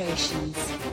illustrations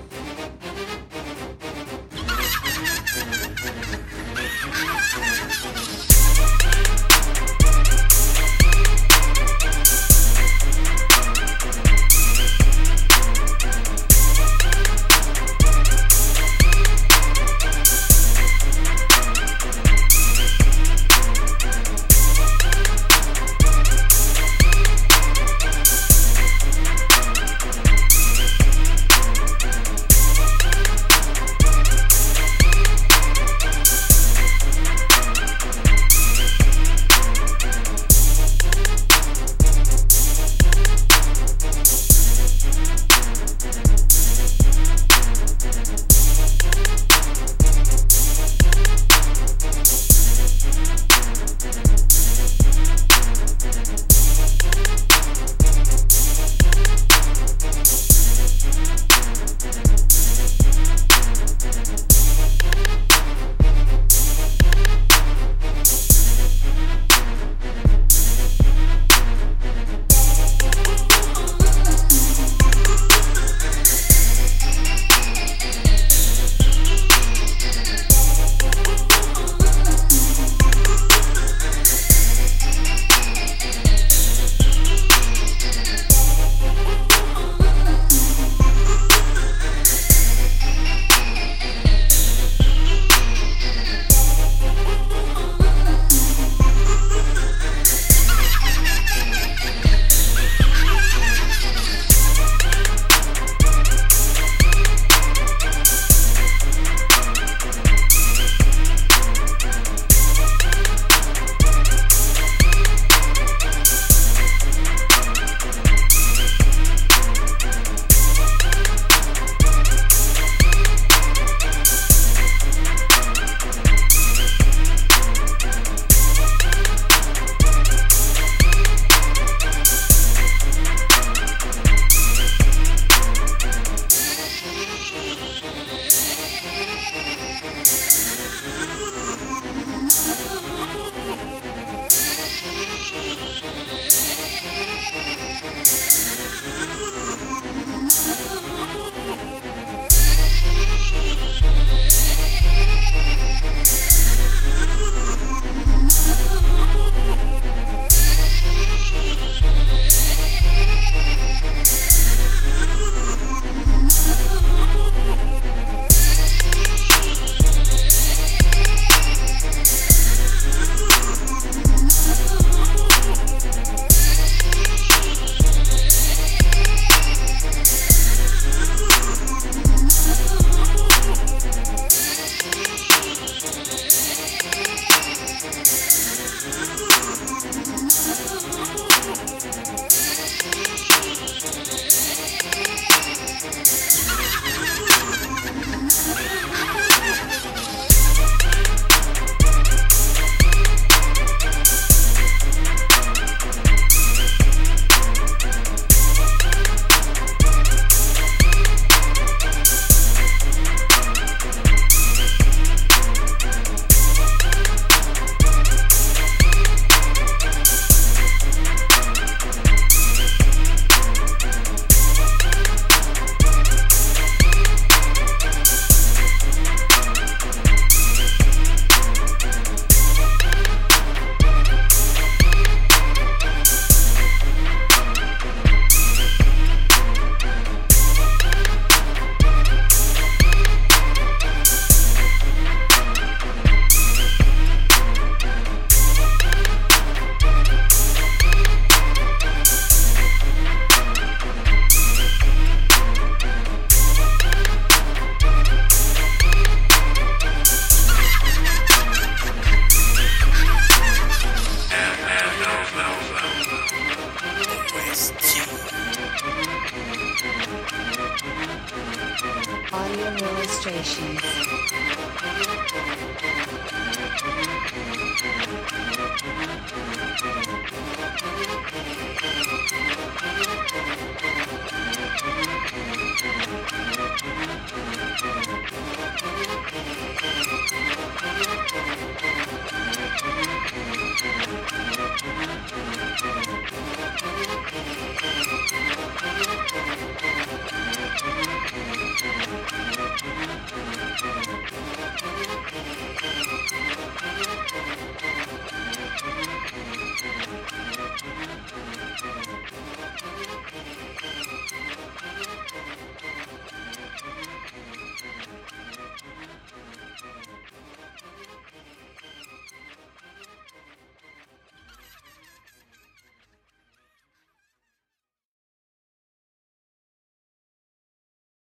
Audio illustrations.